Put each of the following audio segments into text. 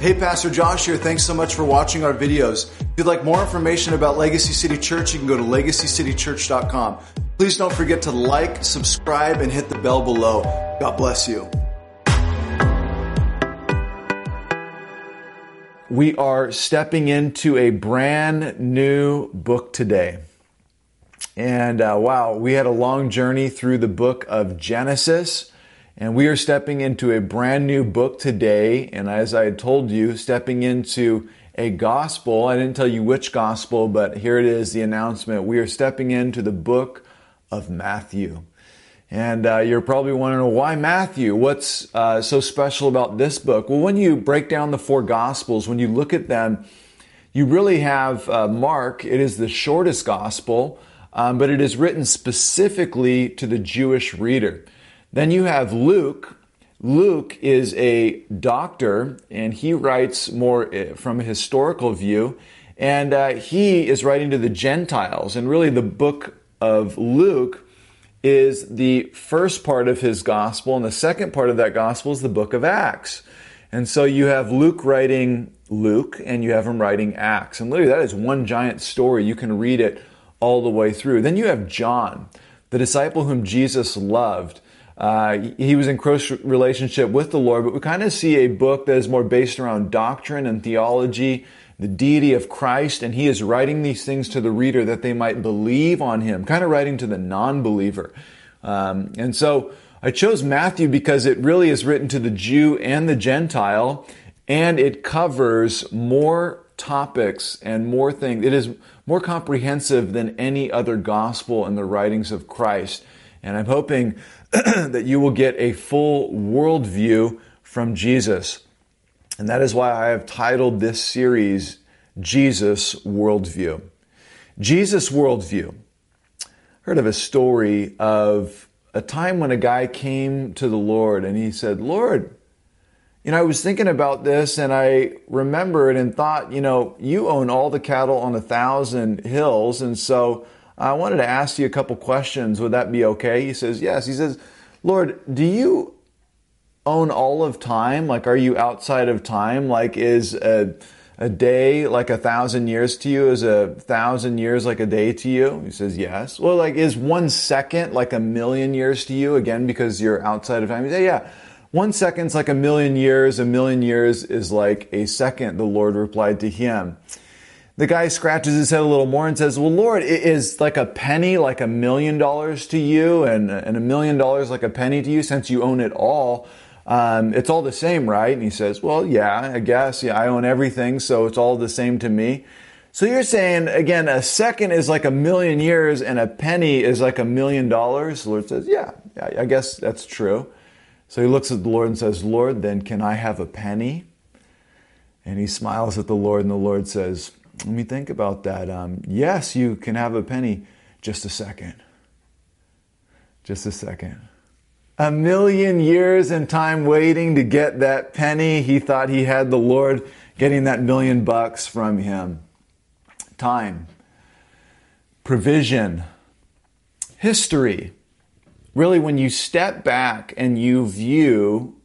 Hey, Pastor Josh here. Thanks so much for watching our videos. If you'd like more information about Legacy City Church, you can go to legacycitychurch.com. Please don't forget to like, subscribe, and hit the bell below. God bless you. We are stepping into a brand new book today. And uh, wow, we had a long journey through the book of Genesis. And we are stepping into a brand new book today. And as I had told you, stepping into a gospel. I didn't tell you which gospel, but here it is the announcement. We are stepping into the book of Matthew. And uh, you're probably wondering why Matthew? What's uh, so special about this book? Well, when you break down the four gospels, when you look at them, you really have uh, Mark. It is the shortest gospel, um, but it is written specifically to the Jewish reader. Then you have Luke. Luke is a doctor and he writes more eh, from a historical view. And uh, he is writing to the Gentiles. And really, the book of Luke is the first part of his gospel. And the second part of that gospel is the book of Acts. And so you have Luke writing Luke and you have him writing Acts. And literally, that is one giant story. You can read it all the way through. Then you have John, the disciple whom Jesus loved. Uh, he was in close relationship with the Lord, but we kind of see a book that is more based around doctrine and theology, the deity of Christ, and he is writing these things to the reader that they might believe on him, kind of writing to the non believer. Um, and so I chose Matthew because it really is written to the Jew and the Gentile, and it covers more topics and more things. It is more comprehensive than any other gospel in the writings of Christ. And I'm hoping that you will get a full worldview from Jesus. And that is why I have titled this series Jesus Worldview. Jesus Worldview. I Heard of a story of a time when a guy came to the Lord and he said, Lord, you know, I was thinking about this and I remembered and thought, you know, you own all the cattle on a thousand hills. And so I wanted to ask you a couple questions. Would that be okay? He says, Yes. He says, Lord, do you own all of time? Like, are you outside of time? Like, is a, a day like a thousand years to you? Is a thousand years like a day to you? He says, Yes. Well, like, is one second like a million years to you? Again, because you're outside of time. He says, Yeah. One second's like a million years. A million years is like a second, the Lord replied to him. The guy scratches his head a little more and says, Well, Lord, is like a penny like a million dollars to you and, and a million dollars like a penny to you since you own it all? Um, it's all the same, right? And he says, Well, yeah, I guess. Yeah, I own everything, so it's all the same to me. So you're saying, again, a second is like a million years and a penny is like a million dollars? The Lord says, Yeah, yeah, I guess that's true. So he looks at the Lord and says, Lord, then can I have a penny? And he smiles at the Lord, and the Lord says, let me think about that. Um, yes, you can have a penny. Just a second. Just a second. A million years in time waiting to get that penny. He thought he had the Lord getting that million bucks from him. Time, provision, history. Really, when you step back and you view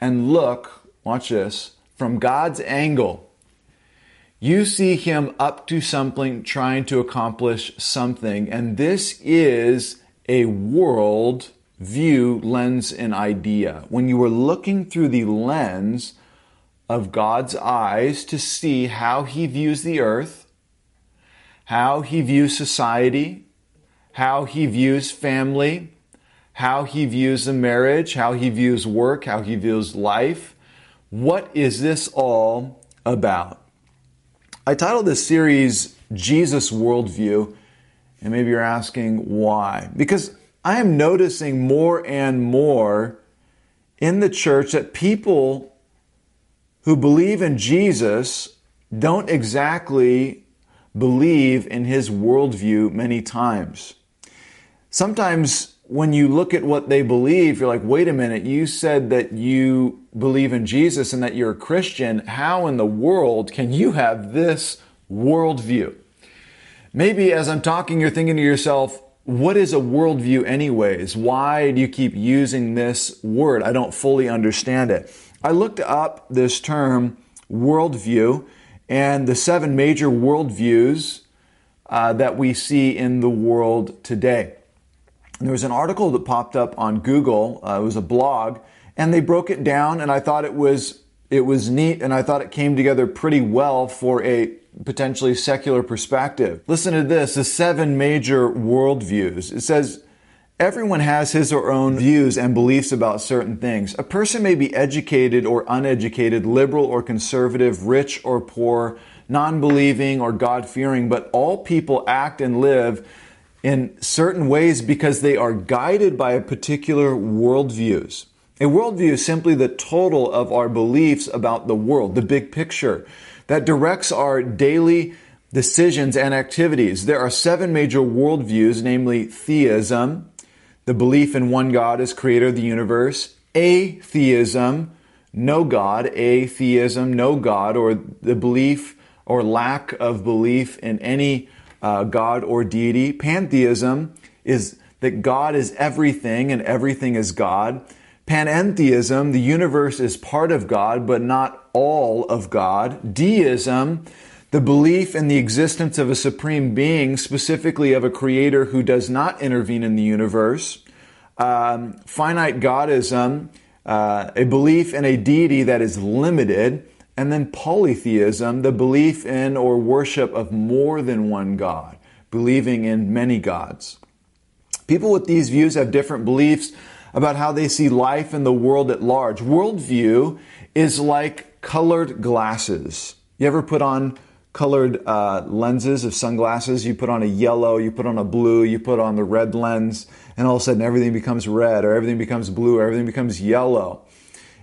and look, watch this, from God's angle, you see him up to something, trying to accomplish something. And this is a world view, lens, and idea. When you are looking through the lens of God's eyes to see how he views the earth, how he views society, how he views family, how he views a marriage, how he views work, how he views life. What is this all about? I titled this series Jesus Worldview, and maybe you're asking why. Because I am noticing more and more in the church that people who believe in Jesus don't exactly believe in his worldview many times. Sometimes when you look at what they believe, you're like, wait a minute, you said that you believe in Jesus and that you're a Christian. How in the world can you have this worldview? Maybe as I'm talking, you're thinking to yourself, what is a worldview, anyways? Why do you keep using this word? I don't fully understand it. I looked up this term worldview and the seven major worldviews uh, that we see in the world today. There was an article that popped up on Google. Uh, it was a blog, and they broke it down, and I thought it was it was neat, and I thought it came together pretty well for a potentially secular perspective. Listen to this: the seven major worldviews. It says Everyone has his or own views and beliefs about certain things. A person may be educated or uneducated, liberal or conservative, rich or poor, non believing or God fearing, but all people act and live in certain ways because they are guided by a particular worldviews. A worldview is simply the total of our beliefs about the world, the big picture, that directs our daily decisions and activities. There are seven major worldviews, namely theism, the belief in one God as creator of the universe, atheism, no God, atheism, no God, or the belief or lack of belief in any uh, God or deity. Pantheism is that God is everything and everything is God. Panentheism, the universe is part of God, but not all of God. Deism, the belief in the existence of a supreme being, specifically of a creator who does not intervene in the universe, um, finite godism, uh, a belief in a deity that is limited, and then polytheism, the belief in or worship of more than one God, believing in many gods. People with these views have different beliefs about how they see life and the world at large. Worldview is like colored glasses. You ever put on colored uh, lenses of sunglasses. You put on a yellow, you put on a blue, you put on the red lens, and all of a sudden everything becomes red, or everything becomes blue, or everything becomes yellow.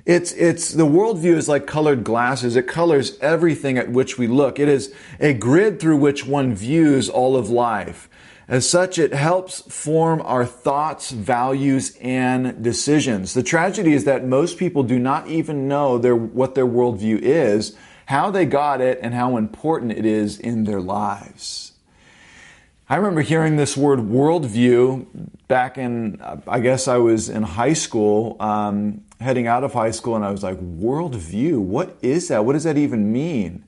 It's, it's, the worldview is like colored glasses. It colors everything at which we look. It is a grid through which one views all of life. As such, it helps form our thoughts, values, and decisions. The tragedy is that most people do not even know their, what their worldview is how they got it, and how important it is in their lives. I remember hearing this word worldview back in, I guess I was in high school, um, heading out of high school, and I was like, worldview? What is that? What does that even mean?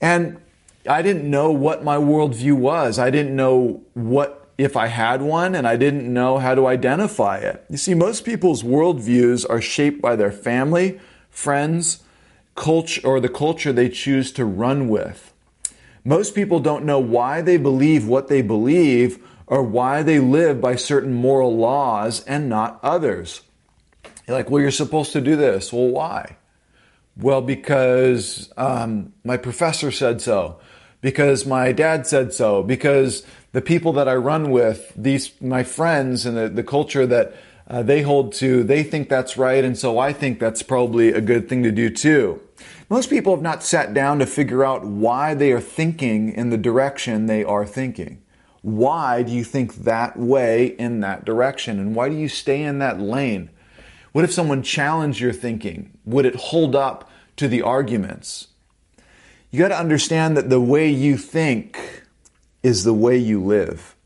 And I didn't know what my worldview was. I didn't know what if I had one, and I didn't know how to identify it. You see, most people's worldviews are shaped by their family, friends, culture or the culture they choose to run with. Most people don't know why they believe what they believe or why they live by certain moral laws and not others. You're like, well, you're supposed to do this. Well, why? Well, because um, my professor said so, because my dad said so, because the people that I run with, these my friends and the, the culture that uh, they hold to, they think that's right, and so I think that's probably a good thing to do too. Most people have not sat down to figure out why they are thinking in the direction they are thinking. Why do you think that way in that direction? And why do you stay in that lane? What if someone challenged your thinking? Would it hold up to the arguments? You got to understand that the way you think is the way you live.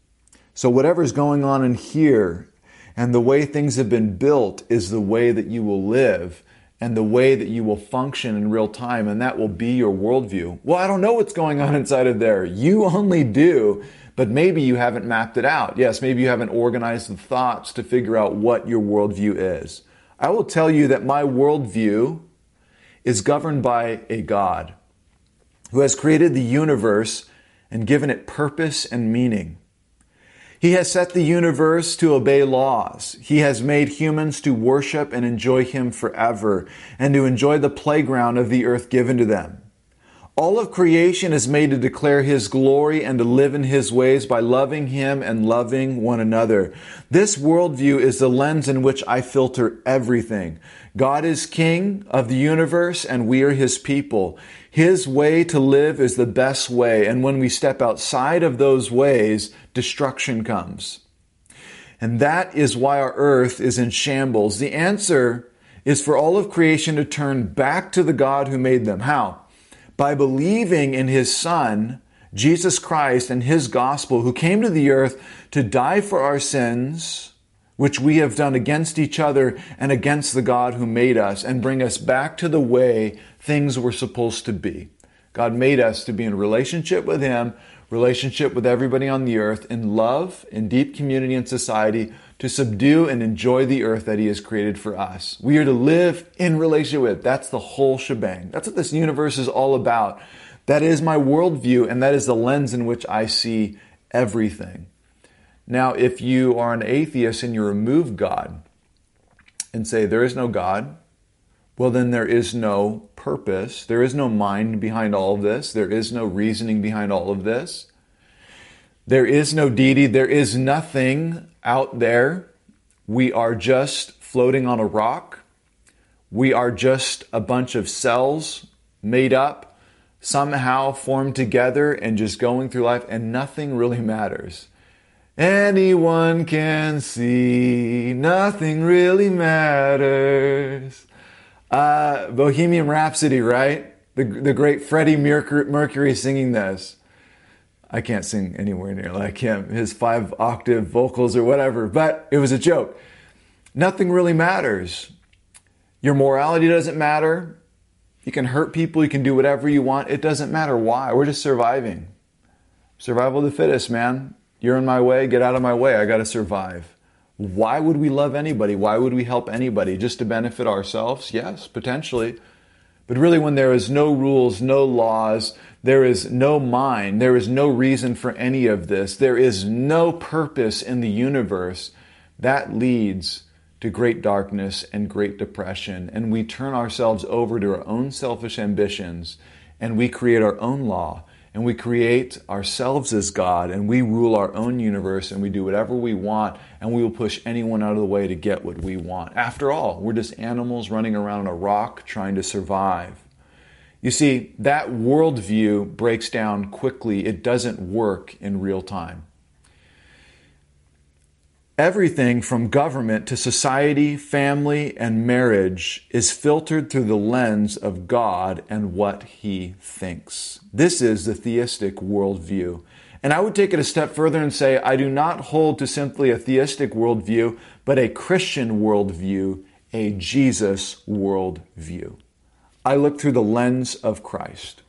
So, whatever's going on in here and the way things have been built is the way that you will live and the way that you will function in real time, and that will be your worldview. Well, I don't know what's going on inside of there. You only do, but maybe you haven't mapped it out. Yes, maybe you haven't organized the thoughts to figure out what your worldview is. I will tell you that my worldview is governed by a God who has created the universe and given it purpose and meaning. He has set the universe to obey laws. He has made humans to worship and enjoy Him forever and to enjoy the playground of the earth given to them. All of creation is made to declare His glory and to live in His ways by loving Him and loving one another. This worldview is the lens in which I filter everything. God is King of the universe and we are His people. His way to live is the best way, and when we step outside of those ways, destruction comes. And that is why our earth is in shambles. The answer is for all of creation to turn back to the God who made them. How? By believing in His Son, Jesus Christ, and His gospel, who came to the earth to die for our sins, which we have done against each other and against the God who made us, and bring us back to the way things were supposed to be. God made us to be in relationship with Him, relationship with everybody on the earth, in love, in deep community and society, to subdue and enjoy the earth that He has created for us. We are to live in relationship with. That's the whole shebang. That's what this universe is all about. That is my worldview, and that is the lens in which I see everything. Now, if you are an atheist and you remove God and say there is no God, well, then there is no purpose. There is no mind behind all of this. There is no reasoning behind all of this. There is no deity. There is nothing out there. We are just floating on a rock. We are just a bunch of cells made up, somehow formed together, and just going through life, and nothing really matters. Anyone can see, nothing really matters. Uh, Bohemian Rhapsody, right? The, the great Freddie Mercury, Mercury singing this. I can't sing anywhere near like him, his five octave vocals or whatever, but it was a joke. Nothing really matters. Your morality doesn't matter. You can hurt people, you can do whatever you want. It doesn't matter why. We're just surviving. Survival of the fittest, man. You're in my way, get out of my way. I got to survive. Why would we love anybody? Why would we help anybody? Just to benefit ourselves? Yes, potentially. But really, when there is no rules, no laws, there is no mind, there is no reason for any of this, there is no purpose in the universe, that leads to great darkness and great depression. And we turn ourselves over to our own selfish ambitions and we create our own law and we create ourselves as God and we rule our own universe and we do whatever we want and we will push anyone out of the way to get what we want. After all, we're just animals running around on a rock trying to survive. You see, that worldview breaks down quickly. It doesn't work in real time. Everything from government to society, family, and marriage is filtered through the lens of God and what He thinks. This is the theistic worldview. And I would take it a step further and say I do not hold to simply a theistic worldview, but a Christian worldview, a Jesus worldview. I look through the lens of Christ.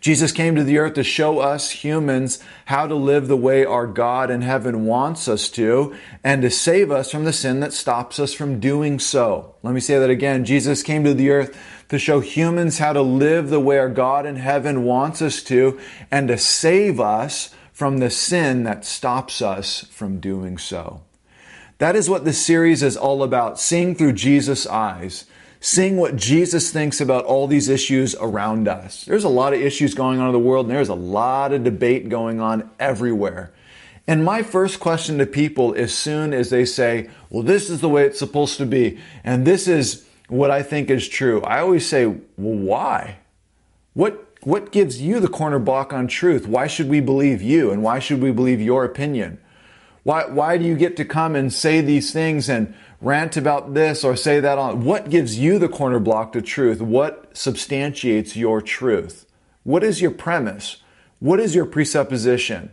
Jesus came to the earth to show us humans how to live the way our God in heaven wants us to and to save us from the sin that stops us from doing so. Let me say that again. Jesus came to the earth to show humans how to live the way our God in heaven wants us to and to save us from the sin that stops us from doing so. That is what this series is all about, seeing through Jesus' eyes seeing what Jesus thinks about all these issues around us. There's a lot of issues going on in the world, and there's a lot of debate going on everywhere. And my first question to people, as soon as they say, well, this is the way it's supposed to be, and this is what I think is true, I always say, well, why? What, what gives you the corner block on truth? Why should we believe you? And why should we believe your opinion? Why, why do you get to come and say these things and rant about this or say that on? What gives you the corner block to truth? What substantiates your truth? What is your premise? What is your presupposition?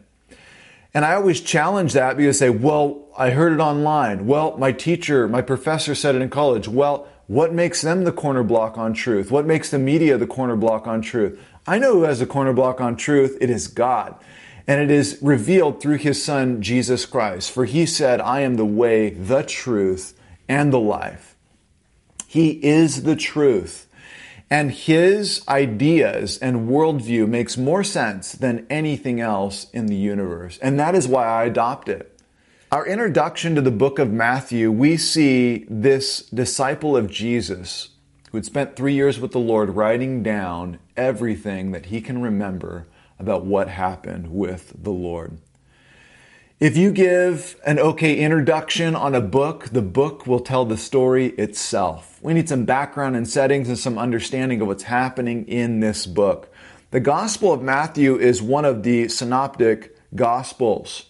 And I always challenge that because I say, well, I heard it online. Well, my teacher, my professor said it in college. Well, what makes them the corner block on truth? What makes the media the corner block on truth? I know who has a corner block on truth. It is God. And it is revealed through his son, Jesus Christ. For he said, I am the way, the truth, and the life. He is the truth. And his ideas and worldview makes more sense than anything else in the universe. And that is why I adopt it. Our introduction to the book of Matthew, we see this disciple of Jesus who had spent three years with the Lord writing down everything that he can remember about what happened with the Lord. If you give an okay introduction on a book, the book will tell the story itself. We need some background and settings and some understanding of what's happening in this book. The Gospel of Matthew is one of the synoptic Gospels.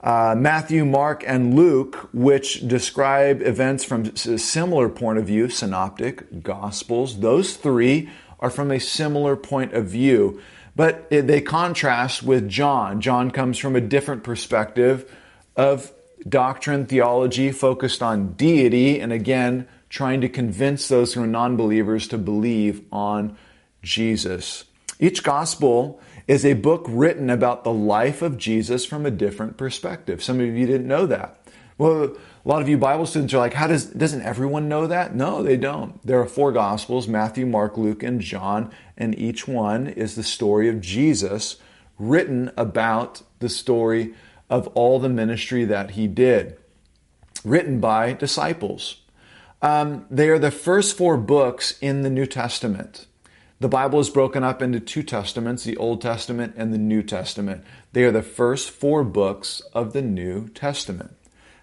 Uh, Matthew, Mark, and Luke, which describe events from a similar point of view, synoptic Gospels, those three are from a similar point of view. But they contrast with John. John comes from a different perspective of doctrine, theology focused on deity, and again, trying to convince those who are non believers to believe on Jesus. Each gospel is a book written about the life of Jesus from a different perspective. Some of you didn't know that. Well, a lot of you Bible students are like, how does doesn't everyone know that? No, they don't. There are four gospels, Matthew, Mark, Luke, and John, and each one is the story of Jesus written about the story of all the ministry that he did, written by disciples. Um, they are the first four books in the New Testament. The Bible is broken up into two testaments, the Old Testament and the New Testament. They are the first four books of the New Testament.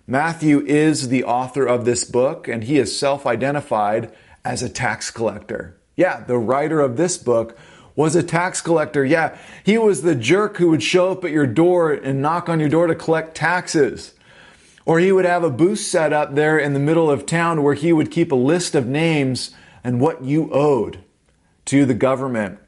Matthew is the author of this book, and he is self identified as a tax collector. Yeah, the writer of this book was a tax collector. Yeah, he was the jerk who would show up at your door and knock on your door to collect taxes. Or he would have a booth set up there in the middle of town where he would keep a list of names and what you owed to the government.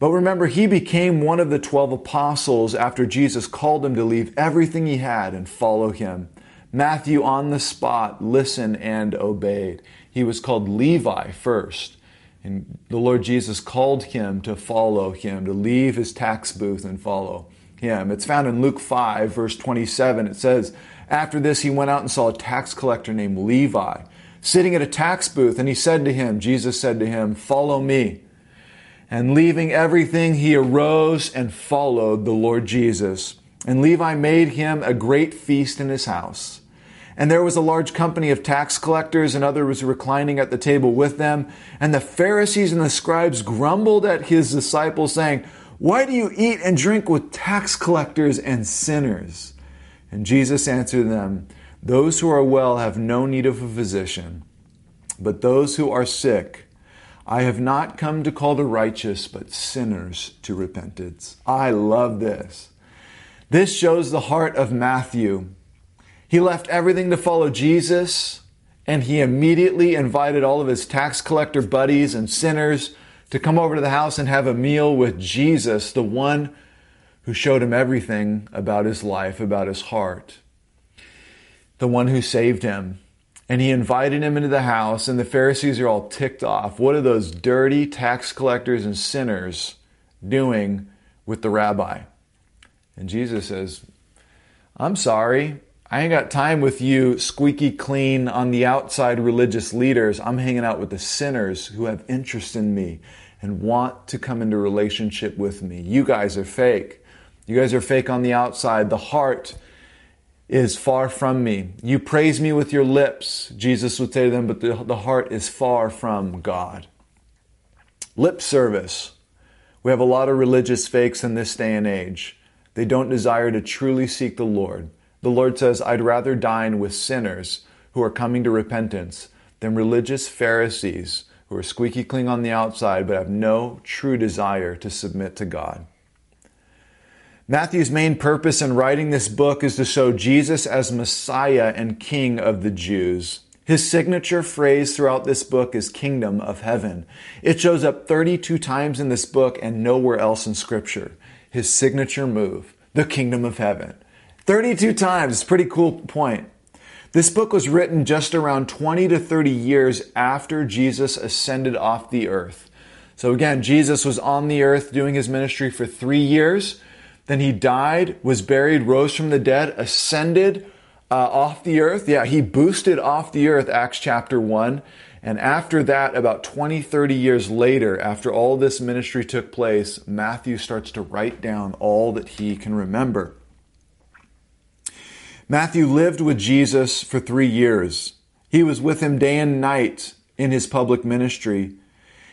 But remember, he became one of the 12 apostles after Jesus called him to leave everything he had and follow him. Matthew, on the spot, listened and obeyed. He was called Levi first. And the Lord Jesus called him to follow him, to leave his tax booth and follow him. It's found in Luke 5, verse 27. It says, After this, he went out and saw a tax collector named Levi sitting at a tax booth, and he said to him, Jesus said to him, Follow me. And leaving everything, he arose and followed the Lord Jesus. And Levi made him a great feast in his house. And there was a large company of tax collectors, and others reclining at the table with them. And the Pharisees and the scribes grumbled at his disciples, saying, Why do you eat and drink with tax collectors and sinners? And Jesus answered them, Those who are well have no need of a physician, but those who are sick. I have not come to call the righteous, but sinners to repentance. I love this. This shows the heart of Matthew. He left everything to follow Jesus, and he immediately invited all of his tax collector buddies and sinners to come over to the house and have a meal with Jesus, the one who showed him everything about his life, about his heart, the one who saved him. And he invited him into the house, and the Pharisees are all ticked off. What are those dirty tax collectors and sinners doing with the rabbi? And Jesus says, I'm sorry. I ain't got time with you squeaky clean on the outside religious leaders. I'm hanging out with the sinners who have interest in me and want to come into relationship with me. You guys are fake. You guys are fake on the outside. The heart is far from me. You praise me with your lips, Jesus would say to them, but the, the heart is far from God. Lip service. We have a lot of religious fakes in this day and age. They don't desire to truly seek the Lord. The Lord says, I'd rather dine with sinners who are coming to repentance than religious Pharisees who are squeaky clean on the outside but have no true desire to submit to God. Matthew's main purpose in writing this book is to show Jesus as Messiah and King of the Jews. His signature phrase throughout this book is kingdom of heaven. It shows up 32 times in this book and nowhere else in scripture. His signature move, the kingdom of heaven. 32 times, pretty cool point. This book was written just around 20 to 30 years after Jesus ascended off the earth. So again, Jesus was on the earth doing his ministry for three years. Then he died, was buried, rose from the dead, ascended uh, off the earth. Yeah, he boosted off the earth, Acts chapter 1. And after that, about 20, 30 years later, after all this ministry took place, Matthew starts to write down all that he can remember. Matthew lived with Jesus for three years. He was with him day and night in his public ministry.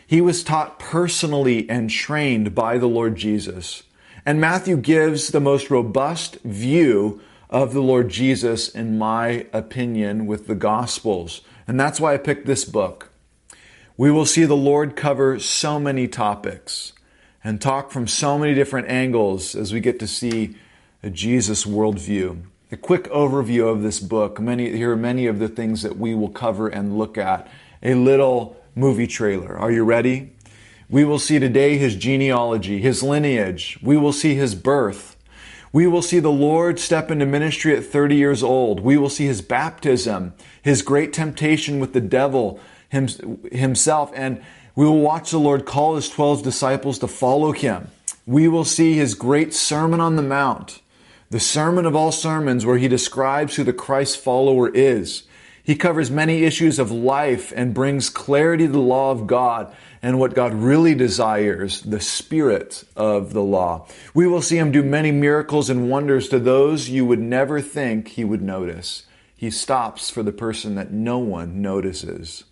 He was taught personally and trained by the Lord Jesus. And Matthew gives the most robust view of the Lord Jesus, in my opinion, with the Gospels. And that's why I picked this book. We will see the Lord cover so many topics and talk from so many different angles as we get to see a Jesus worldview. A quick overview of this book. Many, here are many of the things that we will cover and look at. A little movie trailer. Are you ready? We will see today his genealogy, his lineage. We will see his birth. We will see the Lord step into ministry at 30 years old. We will see his baptism, his great temptation with the devil himself, and we will watch the Lord call his 12 disciples to follow him. We will see his great Sermon on the Mount, the sermon of all sermons where he describes who the Christ follower is. He covers many issues of life and brings clarity to the law of God and what God really desires, the spirit of the law. We will see him do many miracles and wonders to those you would never think he would notice. He stops for the person that no one notices.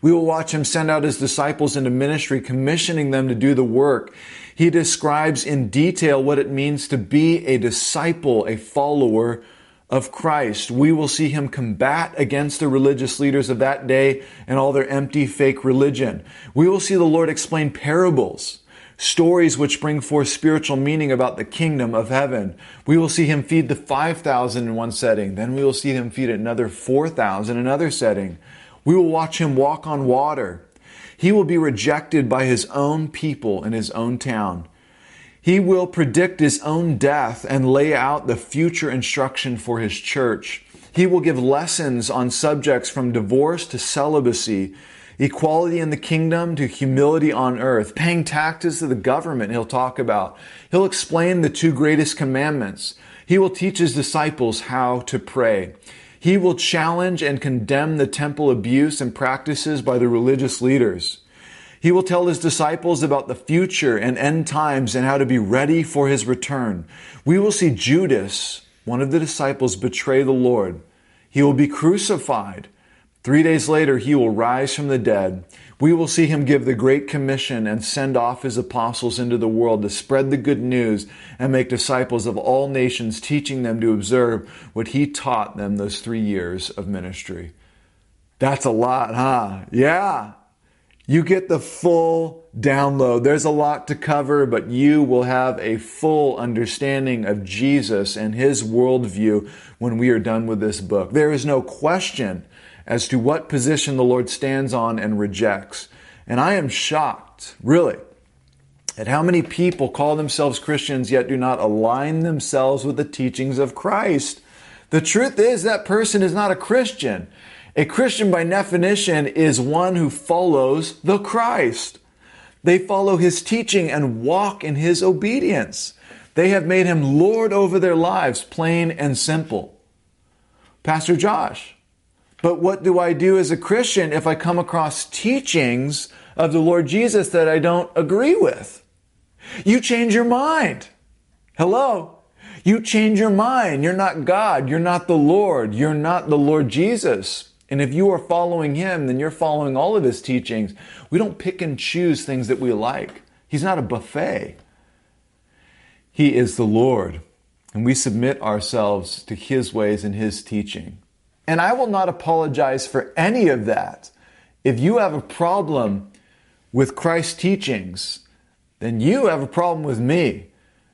We will watch him send out his disciples into ministry, commissioning them to do the work. He describes in detail what it means to be a disciple, a follower of Christ. We will see him combat against the religious leaders of that day and all their empty fake religion. We will see the Lord explain parables, stories which bring forth spiritual meaning about the kingdom of heaven. We will see him feed the 5,000 in one setting. Then we will see him feed another 4,000 in another setting. We will watch him walk on water. He will be rejected by his own people in his own town. He will predict his own death and lay out the future instruction for his church. He will give lessons on subjects from divorce to celibacy, equality in the kingdom to humility on earth, paying taxes to the government, he'll talk about. He'll explain the two greatest commandments. He will teach his disciples how to pray. He will challenge and condemn the temple abuse and practices by the religious leaders. He will tell his disciples about the future and end times and how to be ready for his return. We will see Judas, one of the disciples, betray the Lord. He will be crucified. Three days later, he will rise from the dead. We will see him give the Great Commission and send off his apostles into the world to spread the good news and make disciples of all nations, teaching them to observe what he taught them those three years of ministry. That's a lot, huh? Yeah. You get the full download. There's a lot to cover, but you will have a full understanding of Jesus and his worldview when we are done with this book. There is no question as to what position the Lord stands on and rejects. And I am shocked, really, at how many people call themselves Christians yet do not align themselves with the teachings of Christ. The truth is that person is not a Christian. A Christian, by definition, is one who follows the Christ. They follow his teaching and walk in his obedience. They have made him Lord over their lives, plain and simple. Pastor Josh, but what do I do as a Christian if I come across teachings of the Lord Jesus that I don't agree with? You change your mind. Hello? You change your mind. You're not God. You're not the Lord. You're not the Lord Jesus. And if you are following him, then you're following all of his teachings. We don't pick and choose things that we like. He's not a buffet. He is the Lord, and we submit ourselves to his ways and his teaching. And I will not apologize for any of that. If you have a problem with Christ's teachings, then you have a problem with me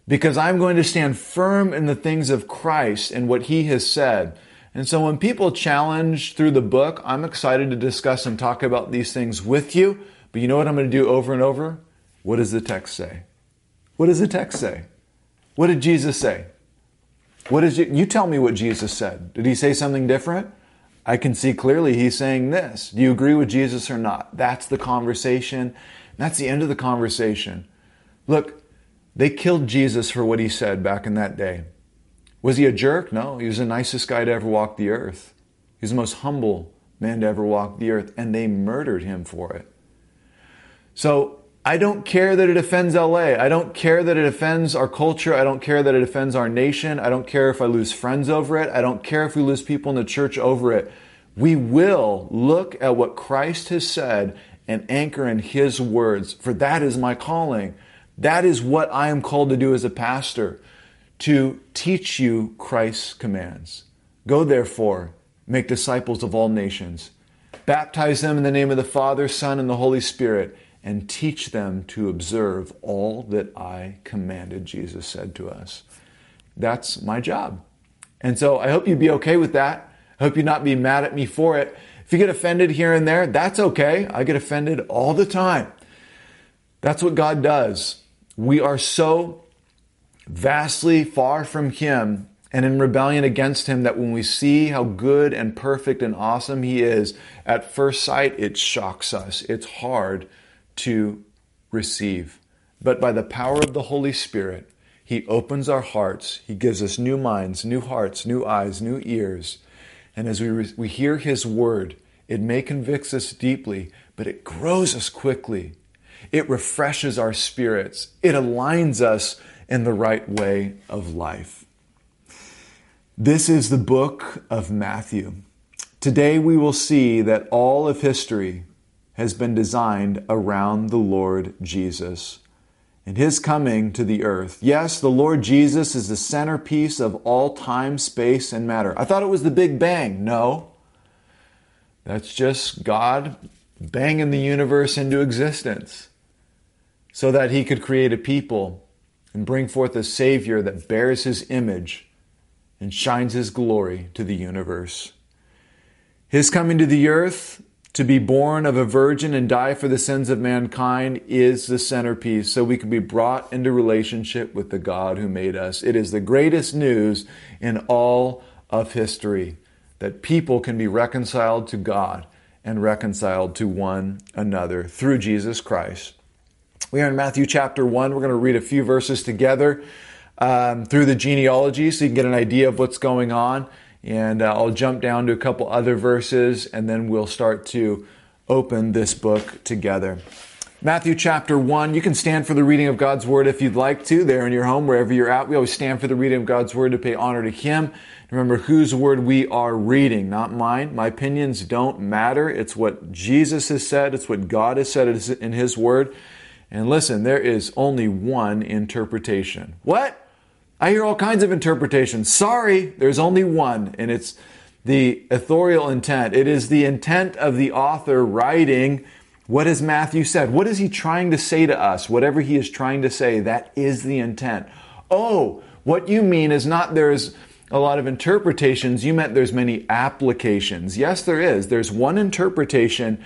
because I'm going to stand firm in the things of Christ and what he has said. And so when people challenge through the book, I'm excited to discuss and talk about these things with you. But you know what I'm going to do over and over? What does the text say? What does the text say? What did Jesus say? What is it? You tell me what Jesus said. Did he say something different? I can see clearly he's saying this. Do you agree with Jesus or not? That's the conversation. That's the end of the conversation. Look, they killed Jesus for what he said back in that day. Was he a jerk? No, he was the nicest guy to ever walk the earth. He's the most humble man to ever walk the earth, and they murdered him for it. So I don't care that it offends LA. I don't care that it offends our culture. I don't care that it offends our nation. I don't care if I lose friends over it. I don't care if we lose people in the church over it. We will look at what Christ has said and anchor in his words, for that is my calling. That is what I am called to do as a pastor to teach you Christ's commands. Go therefore, make disciples of all nations, baptize them in the name of the Father, Son, and the Holy Spirit, and teach them to observe all that I commanded, Jesus said to us. That's my job. And so I hope you'd be okay with that. I hope you not be mad at me for it. If you get offended here and there, that's okay. I get offended all the time. That's what God does. We are so vastly far from Him and in rebellion against Him, that when we see how good and perfect and awesome He is, at first sight, it shocks us. It's hard to receive. But by the power of the Holy Spirit, He opens our hearts. He gives us new minds, new hearts, new eyes, new ears. And as we, re- we hear His word, it may convict us deeply, but it grows us quickly. It refreshes our spirits. It aligns us in the right way of life. This is the book of Matthew. Today we will see that all of history has been designed around the Lord Jesus and his coming to the earth. Yes, the Lord Jesus is the centerpiece of all time, space, and matter. I thought it was the Big Bang. No. That's just God banging the universe into existence so that he could create a people and bring forth a Savior that bears his image and shines his glory to the universe. His coming to the earth to be born of a virgin and die for the sins of mankind is the centerpiece so we can be brought into relationship with the God who made us. It is the greatest news in all of history that people can be reconciled to God and reconciled to one another through Jesus Christ. We are in Matthew chapter 1. We're going to read a few verses together um, through the genealogy so you can get an idea of what's going on. And uh, I'll jump down to a couple other verses and then we'll start to open this book together. Matthew chapter 1. You can stand for the reading of God's word if you'd like to, there in your home, wherever you're at. We always stand for the reading of God's word to pay honor to Him. Remember whose word we are reading, not mine. My opinions don't matter. It's what Jesus has said, it's what God has said in His word. And listen, there is only one interpretation. What? I hear all kinds of interpretations. Sorry, there's only one, and it's the authorial intent. It is the intent of the author writing what has Matthew said? What is he trying to say to us? Whatever he is trying to say, that is the intent. Oh, what you mean is not there's a lot of interpretations. You meant there's many applications. Yes, there is. There's one interpretation,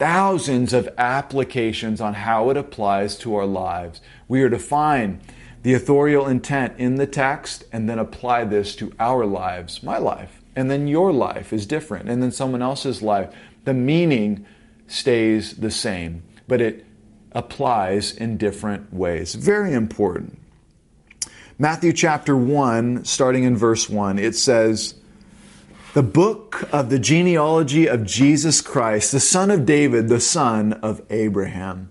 thousands of applications on how it applies to our lives. We are to find the authorial intent in the text and then apply this to our lives, my life. And then your life is different. And then someone else's life. The meaning stays the same, but it applies in different ways. Very important. Matthew chapter 1, starting in verse 1, it says, The book of the genealogy of Jesus Christ, the son of David, the son of Abraham.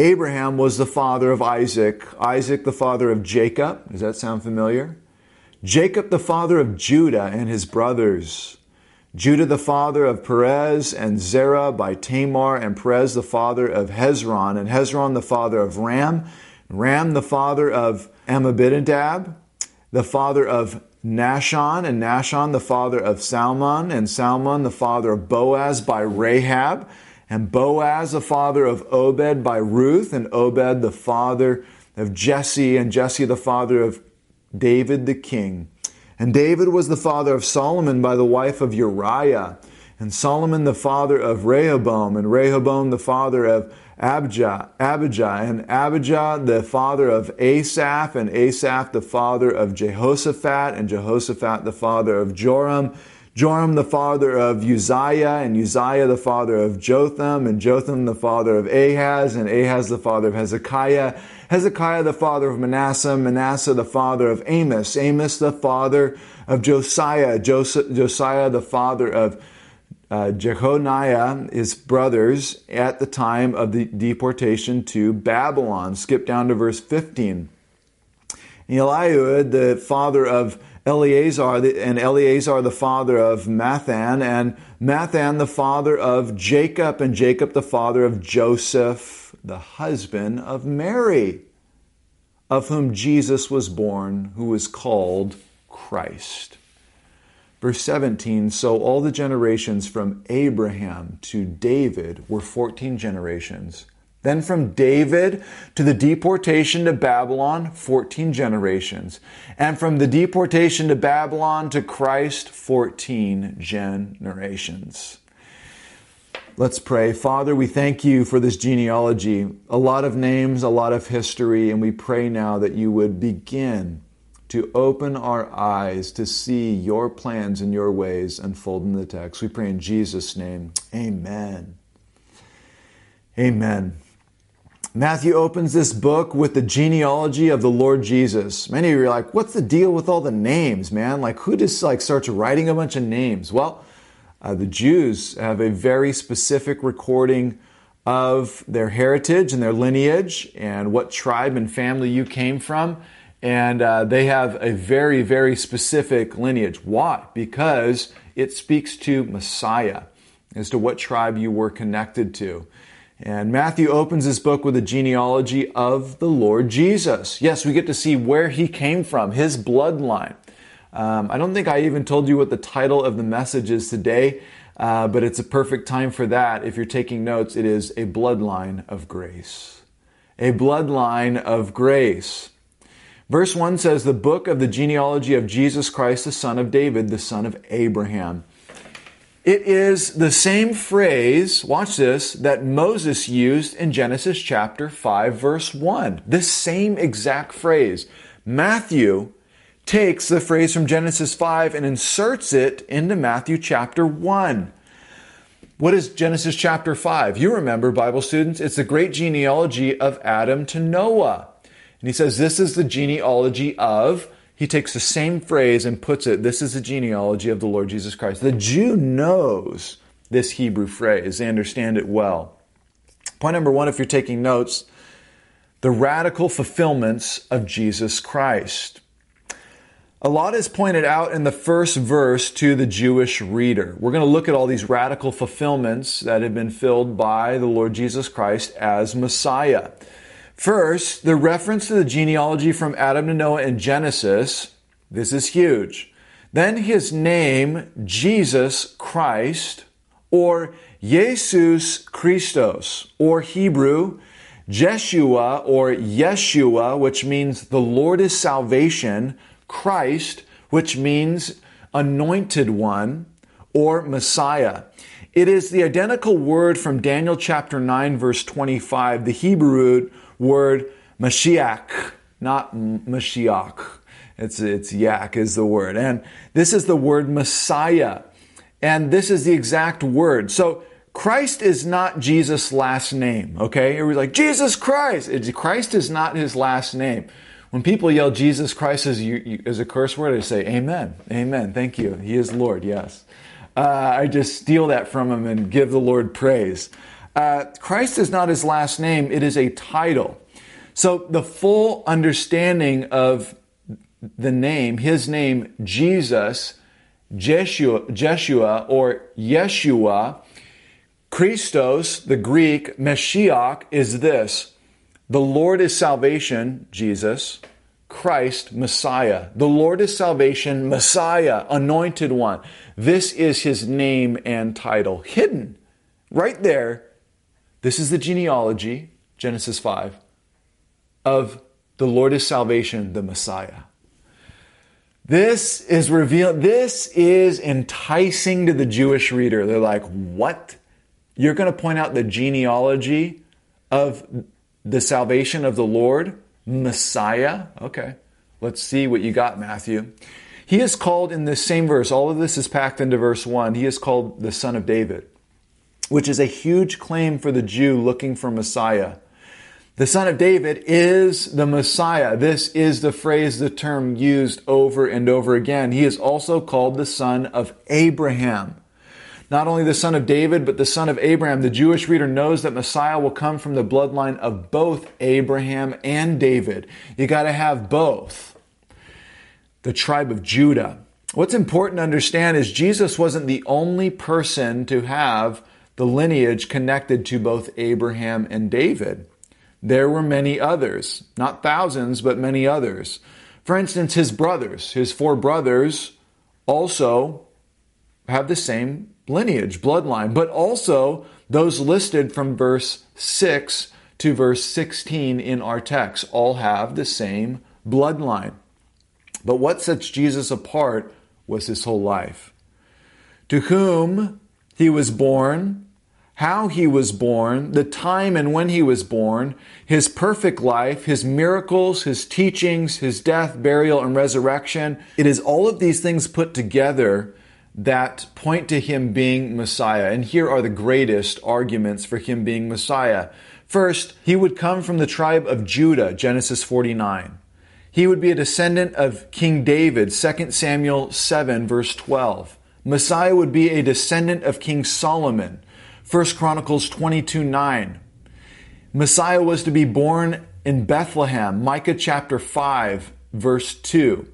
Abraham was the father of Isaac, Isaac the father of Jacob. Does that sound familiar? Jacob the father of Judah and his brothers. Judah the father of Perez and Zerah by Tamar, and Perez the father of Hezron, and Hezron the father of Ram, Ram the father of Amminadab, the father of Nahshon, and Nahshon the father of Salmon, and Salmon the father of Boaz by Rahab, and Boaz the father of Obed by Ruth, and Obed the father of Jesse, and Jesse the father of David the king. And David was the father of Solomon by the wife of Uriah, and Solomon the father of Rehoboam, and Rehoboam the father of Abijah, Abijah, and Abijah the father of Asaph, and Asaph the father of Jehoshaphat, and Jehoshaphat the father of Joram, Joram the father of Uzziah, and Uzziah the father of Jotham, and Jotham the father of Ahaz, and Ahaz the father of Hezekiah, Hezekiah the father of Manasseh, Manasseh the father of Amos, Amos the father of Josiah, Josiah the father of uh, Jeconiah, his brothers, at the time of the deportation to Babylon. Skip down to verse 15. Eliud, the father of Eleazar, and Eleazar the father of Matthan, and Matthan the father of Jacob, and Jacob the father of Joseph, the husband of Mary, of whom Jesus was born, who is called Christ. Verse 17 So all the generations from Abraham to David were 14 generations. Then from David to the deportation to Babylon, 14 generations. And from the deportation to Babylon to Christ, 14 generations. Let's pray. Father, we thank you for this genealogy. A lot of names, a lot of history, and we pray now that you would begin to open our eyes to see your plans and your ways unfold in the text. We pray in Jesus' name. Amen. Amen. Matthew opens this book with the genealogy of the Lord Jesus. Many of you are like, what's the deal with all the names, man? Like, who just like starts writing a bunch of names? Well, uh, the Jews have a very specific recording of their heritage and their lineage and what tribe and family you came from. And uh, they have a very, very specific lineage. Why? Because it speaks to Messiah as to what tribe you were connected to. And Matthew opens his book with a genealogy of the Lord Jesus. Yes, we get to see where he came from, his bloodline. Um, I don't think I even told you what the title of the message is today, uh, but it's a perfect time for that. If you're taking notes, it is a bloodline of grace. A bloodline of grace. Verse 1 says, The book of the genealogy of Jesus Christ, the son of David, the son of Abraham. It is the same phrase, watch this, that Moses used in Genesis chapter 5, verse 1. This same exact phrase. Matthew takes the phrase from Genesis 5 and inserts it into Matthew chapter 1. What is Genesis chapter 5? You remember, Bible students, it's the great genealogy of Adam to Noah. And he says, This is the genealogy of, he takes the same phrase and puts it, This is the genealogy of the Lord Jesus Christ. The Jew knows this Hebrew phrase, they understand it well. Point number one, if you're taking notes, the radical fulfillments of Jesus Christ. A lot is pointed out in the first verse to the Jewish reader. We're going to look at all these radical fulfillments that have been filled by the Lord Jesus Christ as Messiah. First, the reference to the genealogy from Adam to Noah in Genesis. This is huge. Then his name, Jesus Christ, or Jesus Christos, or Hebrew, Jeshua or Yeshua, which means the Lord is salvation, Christ, which means anointed one or Messiah. It is the identical word from Daniel chapter 9, verse 25, the Hebrew word Mashiach, not Mashiach. It's, it's yak is the word. And this is the word Messiah. And this is the exact word. So Christ is not Jesus' last name, okay? It was like, Jesus Christ. Christ is not his last name. When people yell Jesus Christ as, you, as a curse word, I say, Amen. Amen. Thank you. He is Lord, yes. Uh, I just steal that from him and give the Lord praise. Uh, Christ is not his last name, it is a title. So the full understanding of the name, his name, Jesus, Jeshua, Jeshua or Yeshua, Christos, the Greek, Meshiach, is this the Lord is salvation, Jesus. Christ, Messiah. The Lord is salvation, Messiah, anointed one. This is his name and title. Hidden right there. This is the genealogy, Genesis 5, of the Lord is salvation, the Messiah. This is revealed, this is enticing to the Jewish reader. They're like, what? You're going to point out the genealogy of the salvation of the Lord, Messiah. Okay, let's see what you got, Matthew. He is called in this same verse, all of this is packed into verse 1. He is called the Son of David, which is a huge claim for the Jew looking for Messiah. The Son of David is the Messiah. This is the phrase, the term used over and over again. He is also called the Son of Abraham not only the son of David, but the son of Abraham. The Jewish reader knows that Messiah will come from the bloodline of both Abraham and David. You got to have both. The tribe of Judah. What's important to understand is Jesus wasn't the only person to have the lineage connected to both Abraham and David. There were many others, not thousands, but many others. For instance, his brothers, his four brothers, also have the same lineage, bloodline, but also those listed from verse 6 to verse 16 in our text all have the same bloodline. But what sets Jesus apart was his whole life. To whom he was born, how he was born, the time and when he was born, his perfect life, his miracles, his teachings, his death, burial, and resurrection. It is all of these things put together that point to him being Messiah. And here are the greatest arguments for him being Messiah. First, he would come from the tribe of Judah, Genesis 49. He would be a descendant of King David, 2 Samuel 7, verse 12. Messiah would be a descendant of King Solomon, 1 Chronicles 22, 9. Messiah was to be born in Bethlehem, Micah chapter 5, verse 2.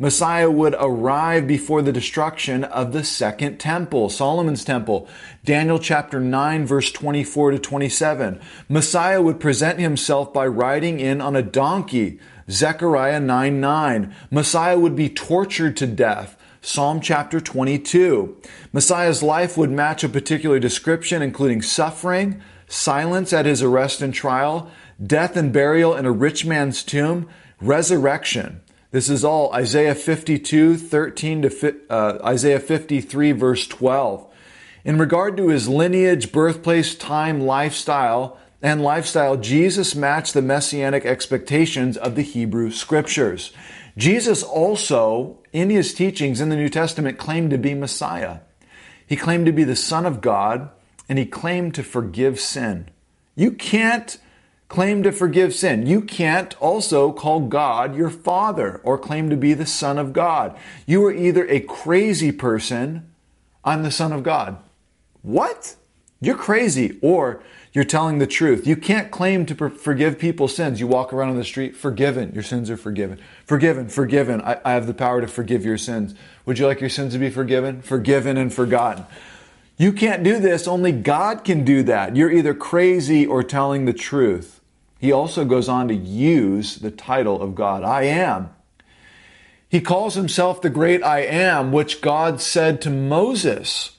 Messiah would arrive before the destruction of the second temple, Solomon's temple. Daniel chapter 9 verse 24 to 27. Messiah would present himself by riding in on a donkey, Zechariah 9 9. Messiah would be tortured to death. Psalm chapter 22. Messiah's life would match a particular description, including suffering, silence at his arrest and trial, death and burial in a rich man's tomb, resurrection. This is all Isaiah 52, 13 to uh, Isaiah 53, verse 12. In regard to his lineage, birthplace, time, lifestyle, and lifestyle, Jesus matched the messianic expectations of the Hebrew scriptures. Jesus also, in his teachings in the New Testament, claimed to be Messiah. He claimed to be the Son of God, and he claimed to forgive sin. You can't claim to forgive sin. You can't also call God your father or claim to be the son of God. You are either a crazy person, I'm the son of God. What? You're crazy or you're telling the truth. You can't claim to forgive people's sins. You walk around on the street, forgiven. Your sins are forgiven. Forgiven, forgiven. I, I have the power to forgive your sins. Would you like your sins to be forgiven? Forgiven and forgotten. You can't do this. Only God can do that. You're either crazy or telling the truth. He also goes on to use the title of God, I am. He calls himself the great I am, which God said to Moses.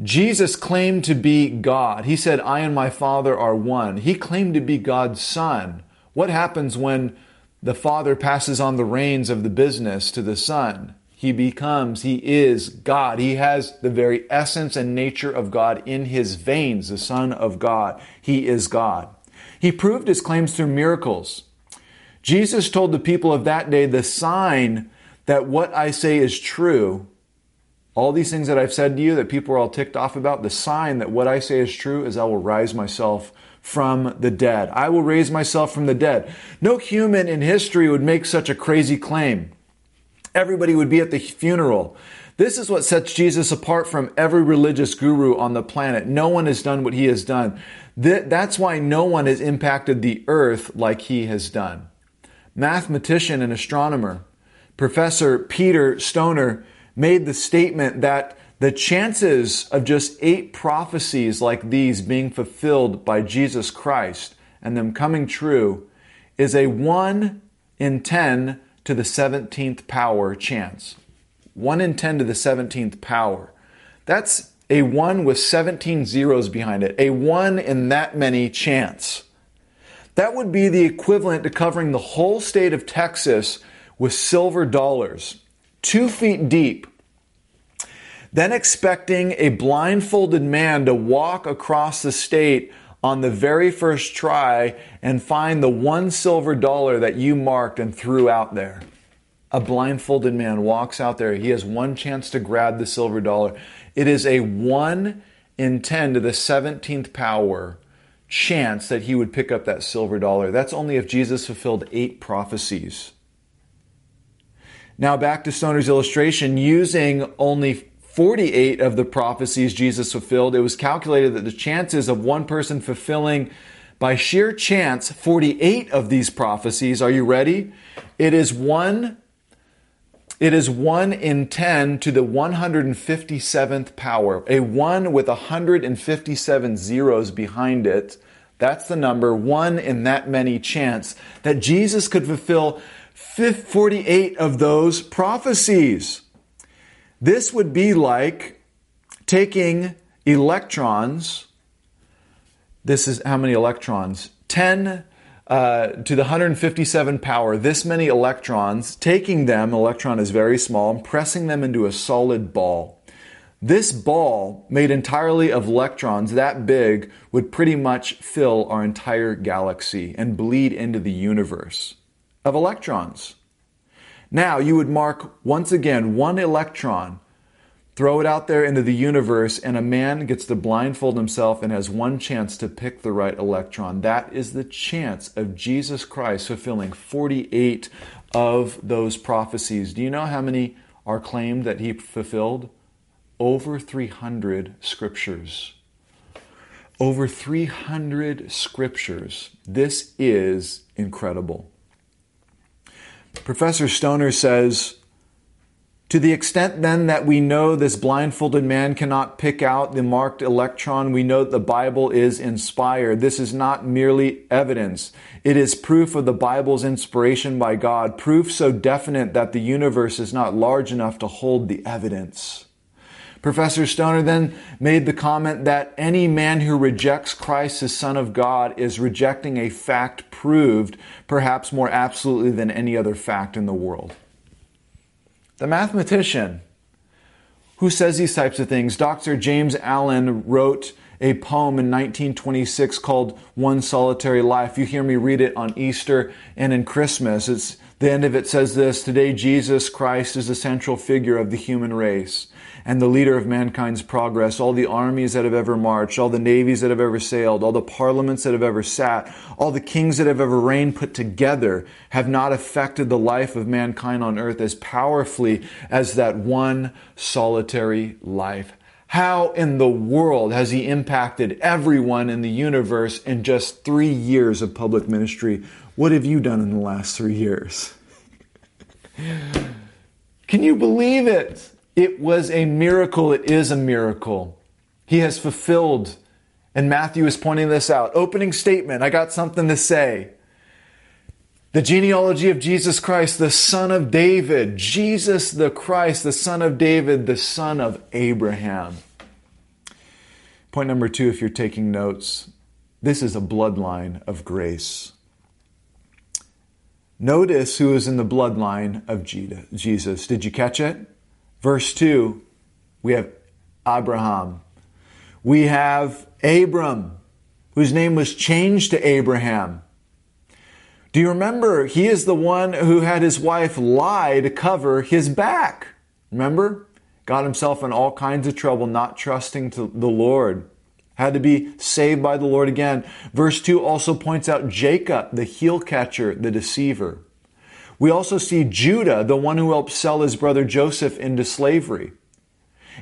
Jesus claimed to be God. He said, I and my Father are one. He claimed to be God's Son. What happens when the Father passes on the reins of the business to the Son? He becomes, he is God. He has the very essence and nature of God in his veins, the Son of God. He is God. He proved his claims through miracles. Jesus told the people of that day the sign that what I say is true. All these things that I've said to you that people are all ticked off about, the sign that what I say is true is I will rise myself from the dead. I will raise myself from the dead. No human in history would make such a crazy claim. Everybody would be at the funeral. This is what sets Jesus apart from every religious guru on the planet. No one has done what he has done. That's why no one has impacted the earth like he has done. Mathematician and astronomer Professor Peter Stoner made the statement that the chances of just eight prophecies like these being fulfilled by Jesus Christ and them coming true is a 1 in 10 to the 17th power chance. 1 in 10 to the 17th power. That's a 1 with 17 zeros behind it, a 1 in that many chance. That would be the equivalent to covering the whole state of Texas with silver dollars, two feet deep, then expecting a blindfolded man to walk across the state on the very first try and find the one silver dollar that you marked and threw out there. A blindfolded man walks out there. He has one chance to grab the silver dollar. It is a 1 in 10 to the 17th power chance that he would pick up that silver dollar. That's only if Jesus fulfilled eight prophecies. Now, back to Stoner's illustration, using only 48 of the prophecies Jesus fulfilled, it was calculated that the chances of one person fulfilling by sheer chance 48 of these prophecies, are you ready? It is 1 it is 1 in 10 to the 157th power. A 1 with 157 zeros behind it. That's the number, 1 in that many chance that Jesus could fulfill 48 of those prophecies. This would be like taking electrons. This is how many electrons? 10 uh, to the 157 power, this many electrons, taking them, electron is very small, and pressing them into a solid ball. This ball, made entirely of electrons that big, would pretty much fill our entire galaxy and bleed into the universe of electrons. Now, you would mark once again one electron, throw it out there into the universe, and a man gets to blindfold himself and has one chance to pick the right electron. That is the chance of Jesus Christ fulfilling 48 of those prophecies. Do you know how many are claimed that he fulfilled? over 300 scriptures. Over 300 scriptures. This is incredible. Professor Stoner says, to the extent then that we know this blindfolded man cannot pick out the marked electron, we know the Bible is inspired. This is not merely evidence. It is proof of the Bible's inspiration by God, proof so definite that the universe is not large enough to hold the evidence. Professor Stoner then made the comment that any man who rejects Christ as Son of God is rejecting a fact proved perhaps more absolutely than any other fact in the world. The mathematician who says these types of things, Dr. James Allen wrote a poem in 1926 called One Solitary Life. You hear me read it on Easter and in Christmas. It's the end of it says this Today, Jesus Christ is the central figure of the human race and the leader of mankind's progress, all the armies that have ever marched, all the navies that have ever sailed, all the parliaments that have ever sat, all the kings that have ever reigned put together have not affected the life of mankind on earth as powerfully as that one solitary life. How in the world has he impacted everyone in the universe in just three years of public ministry? What have you done in the last three years? Can you believe it? It was a miracle. It is a miracle. He has fulfilled. And Matthew is pointing this out. Opening statement I got something to say. The genealogy of Jesus Christ, the son of David. Jesus the Christ, the son of David, the son of Abraham. Point number two, if you're taking notes, this is a bloodline of grace. Notice who is in the bloodline of Jesus. Did you catch it? Verse 2, we have Abraham. We have Abram, whose name was changed to Abraham. Do you remember? He is the one who had his wife lie to cover his back. Remember? Got himself in all kinds of trouble, not trusting to the Lord. Had to be saved by the Lord again. Verse 2 also points out Jacob, the heel catcher, the deceiver. We also see Judah, the one who helped sell his brother Joseph into slavery.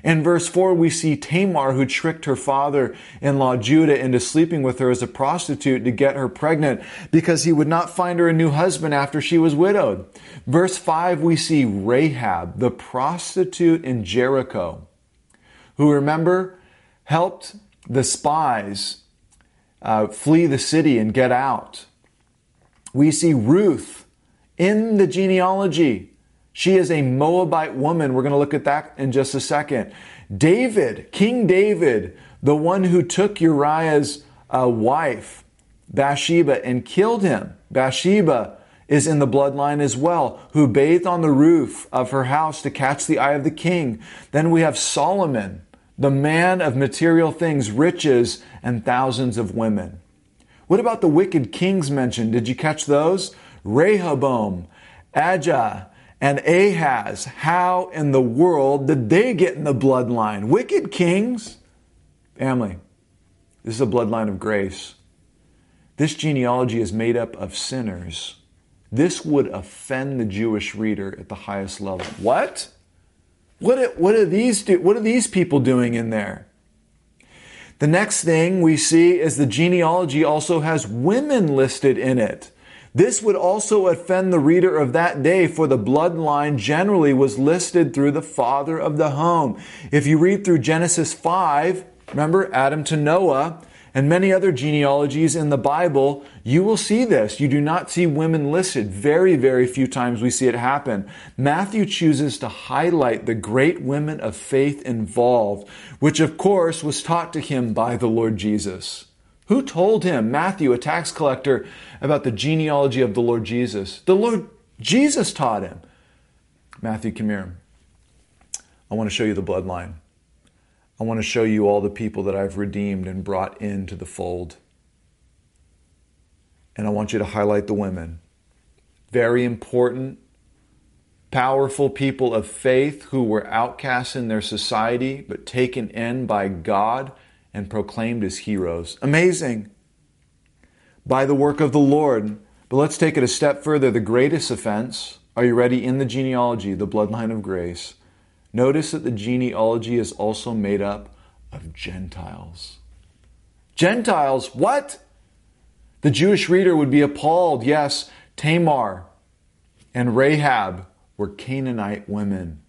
In verse 4, we see Tamar, who tricked her father in law Judah into sleeping with her as a prostitute to get her pregnant because he would not find her a new husband after she was widowed. Verse 5, we see Rahab, the prostitute in Jericho, who, remember, helped the spies uh, flee the city and get out. We see Ruth, in the genealogy. She is a Moabite woman. We're going to look at that in just a second. David, King David, the one who took Uriah's uh, wife, Bathsheba, and killed him. Bathsheba is in the bloodline as well, who bathed on the roof of her house to catch the eye of the king. Then we have Solomon, the man of material things, riches, and thousands of women. What about the wicked kings mentioned? Did you catch those? Rehoboam, Abijah, and Ahaz. How in the world did they get in the bloodline? Wicked kings? Family, this is a bloodline of grace. This genealogy is made up of sinners. This would offend the Jewish reader at the highest level. What? What, what, are these do, what are these people doing in there? The next thing we see is the genealogy also has women listed in it. This would also offend the reader of that day, for the bloodline generally was listed through the father of the home. If you read through Genesis 5, remember Adam to Noah, and many other genealogies in the Bible, you will see this. You do not see women listed. Very, very few times we see it happen. Matthew chooses to highlight the great women of faith involved, which of course was taught to him by the Lord Jesus. Who told him, Matthew, a tax collector, about the genealogy of the Lord Jesus? The Lord Jesus taught him. Matthew, come here. I want to show you the bloodline. I want to show you all the people that I've redeemed and brought into the fold. And I want you to highlight the women. Very important, powerful people of faith who were outcasts in their society but taken in by God and proclaimed as heroes. Amazing. By the work of the Lord. But let's take it a step further. The greatest offense, are you ready? In the genealogy, the bloodline of grace. Notice that the genealogy is also made up of Gentiles. Gentiles, what? The Jewish reader would be appalled. Yes, Tamar and Rahab were Canaanite women.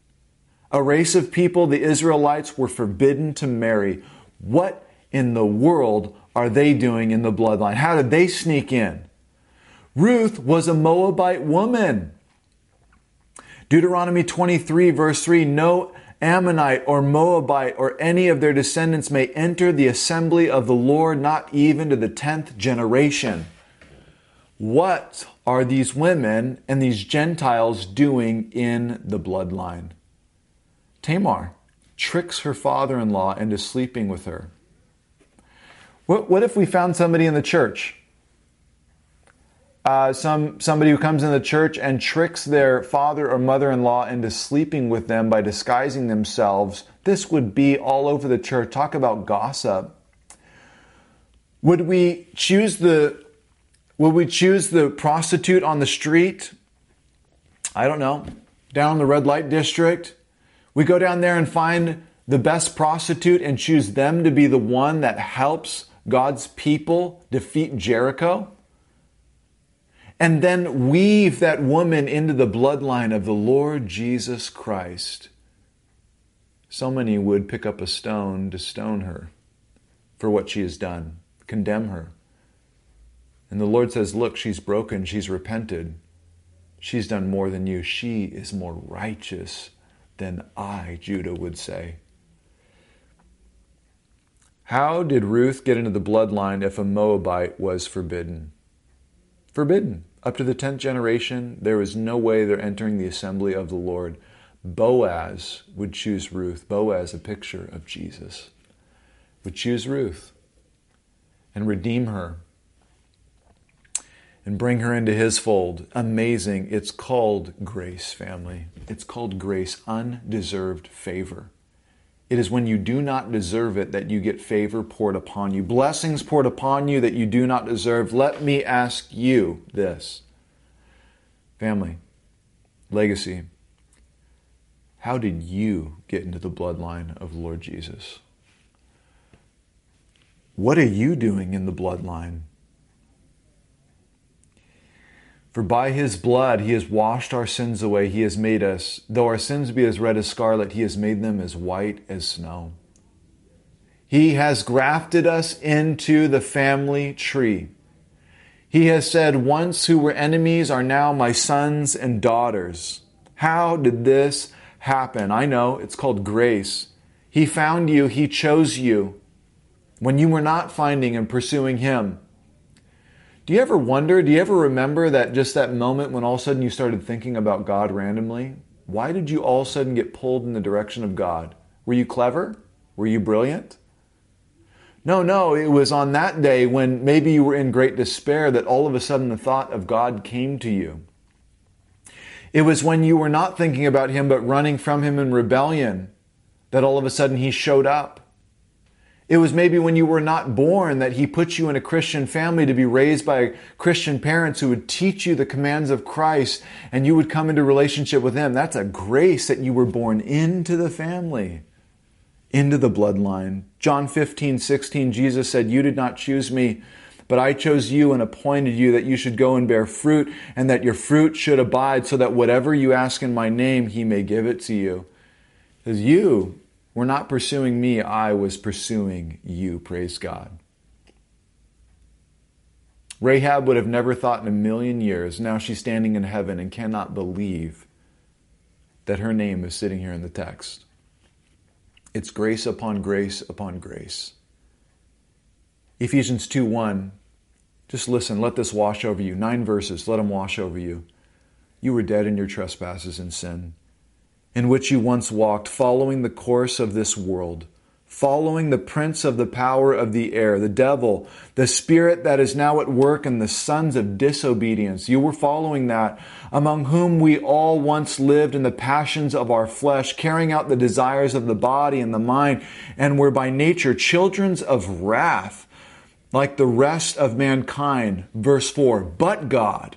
A race of people the Israelites were forbidden to marry. What in the world are they doing in the bloodline? How did they sneak in? Ruth was a Moabite woman. Deuteronomy 23, verse 3 No Ammonite or Moabite or any of their descendants may enter the assembly of the Lord, not even to the tenth generation. What are these women and these Gentiles doing in the bloodline? Tamar tricks her father in law into sleeping with her. What, what if we found somebody in the church? Uh, some somebody who comes in the church and tricks their father or mother-in-law into sleeping with them by disguising themselves. This would be all over the church. Talk about gossip. Would we choose the would we choose the prostitute on the street? I don't know. Down in the red light district? We go down there and find the best prostitute and choose them to be the one that helps God's people defeat Jericho? And then weave that woman into the bloodline of the Lord Jesus Christ. So many would pick up a stone to stone her for what she has done, condemn her. And the Lord says, Look, she's broken, she's repented. She's done more than you. She is more righteous than I, Judah would say. How did Ruth get into the bloodline if a Moabite was forbidden? Forbidden. Up to the 10th generation, there was no way they're entering the assembly of the Lord. Boaz would choose Ruth. Boaz, a picture of Jesus, would choose Ruth and redeem her and bring her into his fold. Amazing. It's called grace, family. It's called grace, undeserved favor. It is when you do not deserve it that you get favor poured upon you, blessings poured upon you that you do not deserve. Let me ask you this family, legacy. How did you get into the bloodline of Lord Jesus? What are you doing in the bloodline? For by his blood he has washed our sins away. He has made us, though our sins be as red as scarlet, he has made them as white as snow. He has grafted us into the family tree. He has said, Once who were enemies are now my sons and daughters. How did this happen? I know it's called grace. He found you, He chose you when you were not finding and pursuing Him. Do you ever wonder, do you ever remember that just that moment when all of a sudden you started thinking about God randomly? Why did you all of a sudden get pulled in the direction of God? Were you clever? Were you brilliant? No, no, it was on that day when maybe you were in great despair that all of a sudden the thought of God came to you. It was when you were not thinking about Him but running from Him in rebellion that all of a sudden He showed up. It was maybe when you were not born that He put you in a Christian family to be raised by Christian parents who would teach you the commands of Christ and you would come into relationship with them. That's a grace that you were born into the family, into the bloodline. John 15, 16, Jesus said, You did not choose me, but I chose you and appointed you that you should go and bear fruit and that your fruit should abide so that whatever you ask in my name, He may give it to you. Because you were not pursuing me, I was pursuing you. Praise God. Rahab would have never thought in a million years. Now she's standing in heaven and cannot believe that her name is sitting here in the text. It's grace upon grace upon grace. Ephesians 2 1. Just listen, let this wash over you. Nine verses, let them wash over you. You were dead in your trespasses and sin in which you once walked, following the course of this world, following the prince of the power of the air, the devil, the spirit that is now at work in the sons of disobedience. You were following that, among whom we all once lived in the passions of our flesh, carrying out the desires of the body and the mind, and were by nature children of wrath, like the rest of mankind. Verse 4 But God,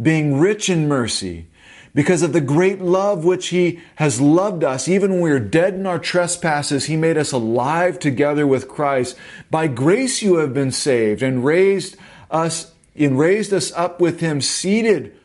being rich in mercy, because of the great love which He has loved us, even when we were dead in our trespasses, He made us alive together with Christ. By grace you have been saved, and raised us, and raised us up with Him, seated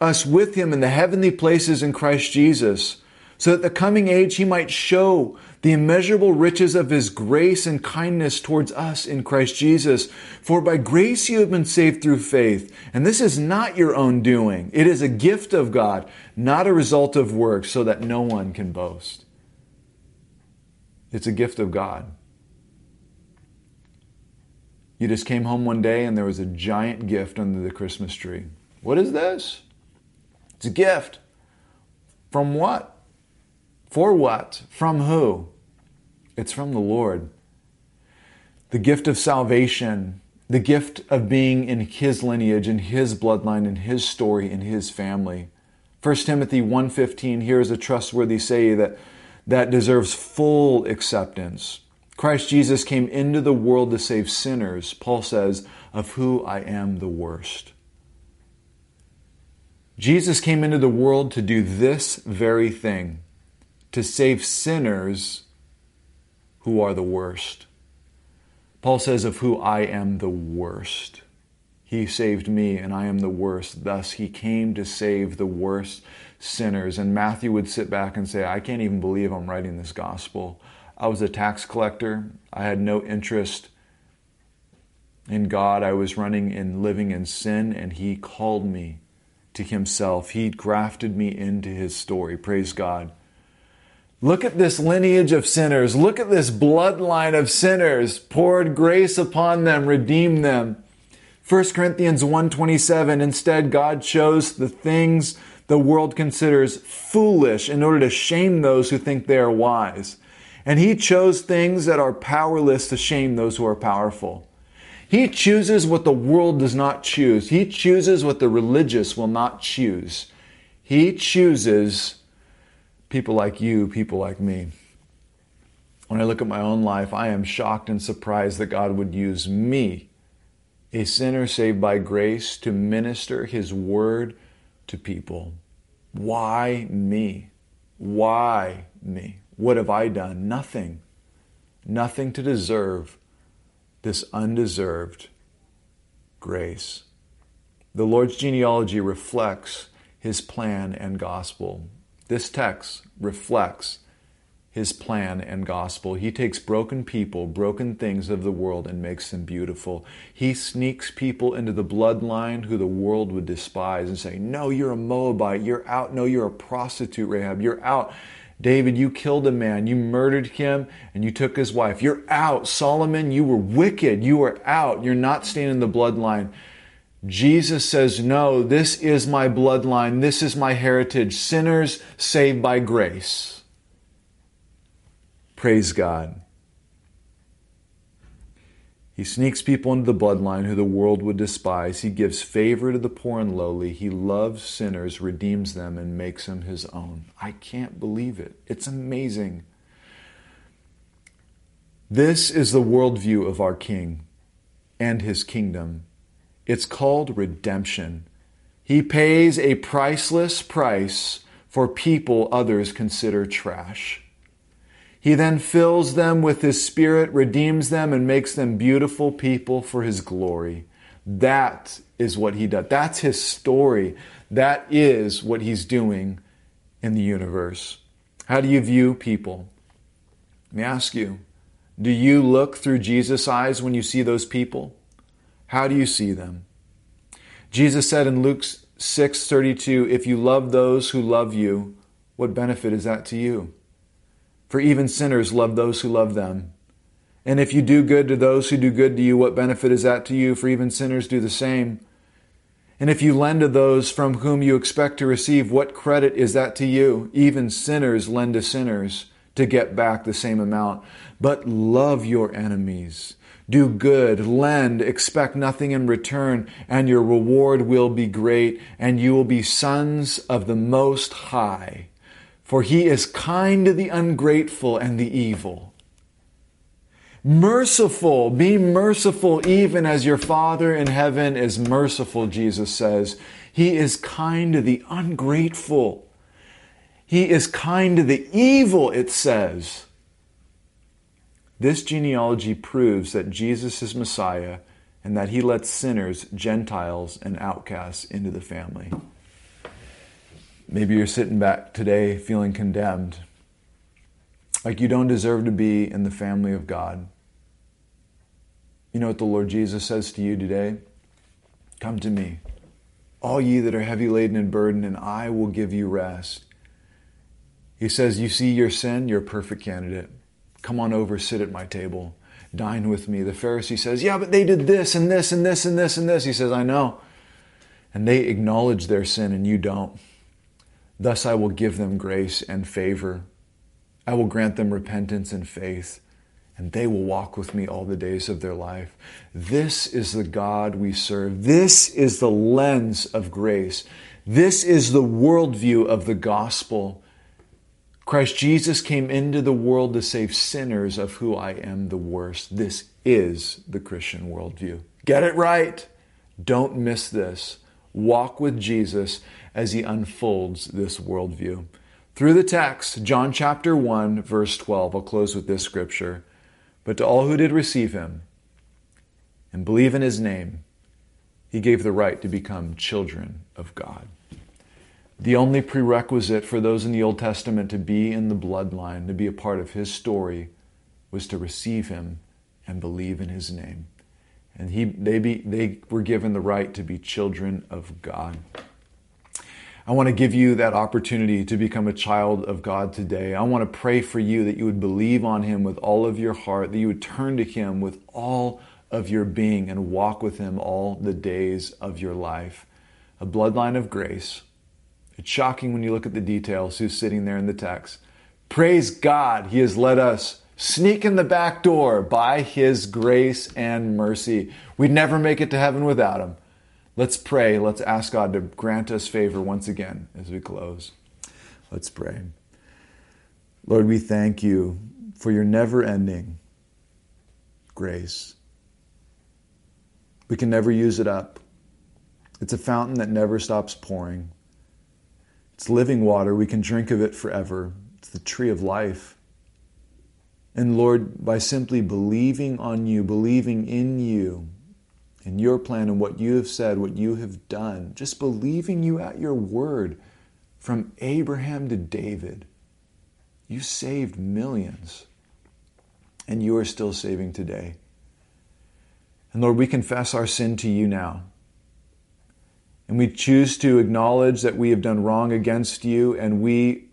us with Him in the heavenly places in Christ Jesus, so that the coming age He might show the immeasurable riches of his grace and kindness towards us in Christ Jesus. For by grace you have been saved through faith. And this is not your own doing. It is a gift of God, not a result of works, so that no one can boast. It's a gift of God. You just came home one day and there was a giant gift under the Christmas tree. What is this? It's a gift. From what? For what? From who? It's from the Lord. The gift of salvation, the gift of being in His lineage, in His bloodline, in His story, in His family. 1 Timothy 1.15, here is a trustworthy say that, that deserves full acceptance. Christ Jesus came into the world to save sinners, Paul says, of who I am the worst. Jesus came into the world to do this very thing to save sinners who are the worst. Paul says, Of who I am the worst. He saved me, and I am the worst. Thus, he came to save the worst sinners. And Matthew would sit back and say, I can't even believe I'm writing this gospel. I was a tax collector, I had no interest in God. I was running and living in sin, and he called me to himself. He grafted me into his story. Praise God. Look at this lineage of sinners. Look at this bloodline of sinners. Poured grace upon them, redeemed them. 1 Corinthians 1:27 instead God chose the things the world considers foolish in order to shame those who think they are wise. And he chose things that are powerless to shame those who are powerful. He chooses what the world does not choose. He chooses what the religious will not choose. He chooses people like you, people like me. When I look at my own life, I am shocked and surprised that God would use me, a sinner saved by grace, to minister His word to people. Why me? Why me? What have I done? Nothing. Nothing to deserve this undeserved grace. The Lord's genealogy reflects his plan and gospel. This text reflects his plan and gospel. He takes broken people, broken things of the world, and makes them beautiful. He sneaks people into the bloodline who the world would despise and say, No, you're a Moabite. You're out. No, you're a prostitute, Rahab. You're out. David, you killed a man. You murdered him and you took his wife. You're out. Solomon, you were wicked. You are out. You're not staying in the bloodline. Jesus says, No, this is my bloodline, this is my heritage, sinners saved by grace. Praise God. He sneaks people into the bloodline who the world would despise. He gives favor to the poor and lowly. He loves sinners, redeems them, and makes them his own. I can't believe it. It's amazing. This is the worldview of our King and his kingdom. It's called redemption. He pays a priceless price for people others consider trash. He then fills them with His Spirit, redeems them, and makes them beautiful people for His glory. That is what He does. That's His story. That is what He's doing in the universe. How do you view people? Let me ask you do you look through Jesus' eyes when you see those people? How do you see them? Jesus said in Luke 6:32, "If you love those who love you, what benefit is that to you? For even sinners love those who love them. And if you do good to those who do good to you, what benefit is that to you? For even sinners do the same. And if you lend to those from whom you expect to receive, what credit is that to you? Even sinners lend to sinners to get back the same amount. But love your enemies. Do good, lend, expect nothing in return, and your reward will be great, and you will be sons of the Most High. For he is kind to the ungrateful and the evil. Merciful, be merciful even as your Father in heaven is merciful, Jesus says. He is kind to the ungrateful. He is kind to the evil, it says. This genealogy proves that Jesus is Messiah and that he lets sinners, Gentiles, and outcasts into the family. Maybe you're sitting back today feeling condemned, like you don't deserve to be in the family of God. You know what the Lord Jesus says to you today? Come to me, all ye that are heavy laden and burdened, and I will give you rest. He says, You see your sin, you're a perfect candidate. Come on over, sit at my table, dine with me. The Pharisee says, Yeah, but they did this and this and this and this and this. He says, I know. And they acknowledge their sin and you don't. Thus I will give them grace and favor. I will grant them repentance and faith, and they will walk with me all the days of their life. This is the God we serve. This is the lens of grace. This is the worldview of the gospel. Christ Jesus came into the world to save sinners, of who I am the worst. This is the Christian worldview. Get it right. Don't miss this. Walk with Jesus as he unfolds this worldview. Through the text, John chapter 1, verse 12, I'll close with this scripture. But to all who did receive him and believe in his name, he gave the right to become children of God. The only prerequisite for those in the Old Testament to be in the bloodline, to be a part of his story, was to receive him and believe in his name. And he, they, be, they were given the right to be children of God. I want to give you that opportunity to become a child of God today. I want to pray for you that you would believe on Him with all of your heart, that you would turn to Him with all of your being and walk with Him all the days of your life. A bloodline of grace it's shocking when you look at the details who's sitting there in the text. Praise God, He has let us sneak in the back door by His grace and mercy. We'd never make it to heaven without Him. Let's pray. Let's ask God to grant us favor once again as we close. Let's pray. Lord, we thank you for your never ending grace. We can never use it up. It's a fountain that never stops pouring. It's living water. We can drink of it forever. It's the tree of life. And Lord, by simply believing on you, believing in you, in your plan and what you have said, what you have done, just believing you at your word from Abraham to David, you saved millions. And you are still saving today. And Lord, we confess our sin to you now and we choose to acknowledge that we have done wrong against you and we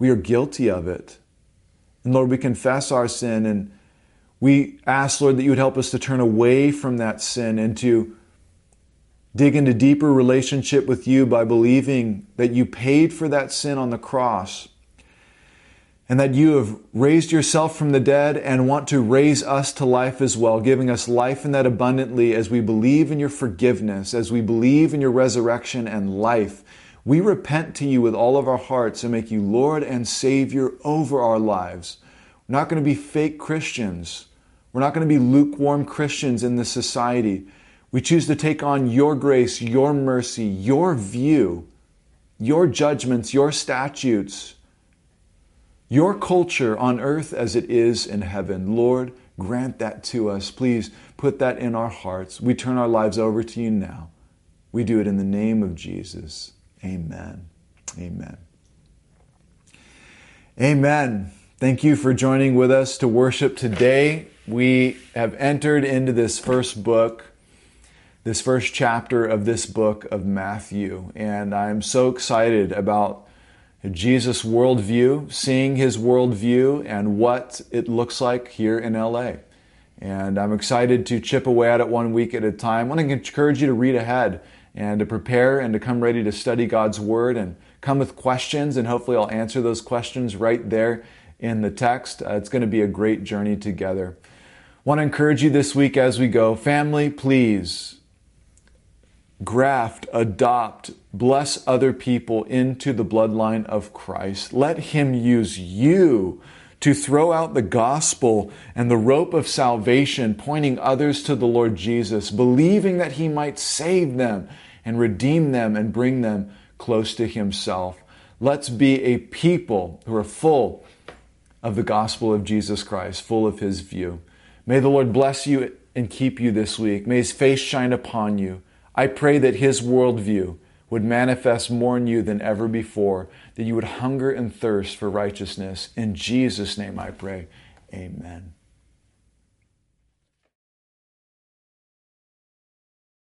we are guilty of it. And Lord, we confess our sin and we ask, Lord, that you would help us to turn away from that sin and to dig into deeper relationship with you by believing that you paid for that sin on the cross and that you have raised yourself from the dead and want to raise us to life as well, giving us life in that abundantly as we believe in your forgiveness, as we believe in your resurrection and life. We repent to you with all of our hearts and make you Lord and Savior over our lives. We're not going to be fake Christians. We're not going to be lukewarm Christians in this society. We choose to take on your grace, your mercy, your view, your judgments, your statutes your culture on earth as it is in heaven. Lord, grant that to us. Please put that in our hearts. We turn our lives over to you now. We do it in the name of Jesus. Amen. Amen. Amen. Thank you for joining with us to worship today. We have entered into this first book, this first chapter of this book of Matthew, and I'm so excited about Jesus' worldview, seeing his worldview and what it looks like here in LA. And I'm excited to chip away at it one week at a time. I want to encourage you to read ahead and to prepare and to come ready to study God's Word and come with questions, and hopefully I'll answer those questions right there in the text. Uh, it's going to be a great journey together. Want to encourage you this week as we go. Family, please graft, adopt, bless other people into the bloodline of Christ. Let Him use you to throw out the gospel and the rope of salvation, pointing others to the Lord Jesus, believing that He might save them and redeem them and bring them close to Himself. Let's be a people who are full of the gospel of Jesus Christ, full of His view. May the Lord bless you and keep you this week. May His face shine upon you. I pray that His worldview would manifest more in you than ever before, that you would hunger and thirst for righteousness. In Jesus' name I pray. Amen.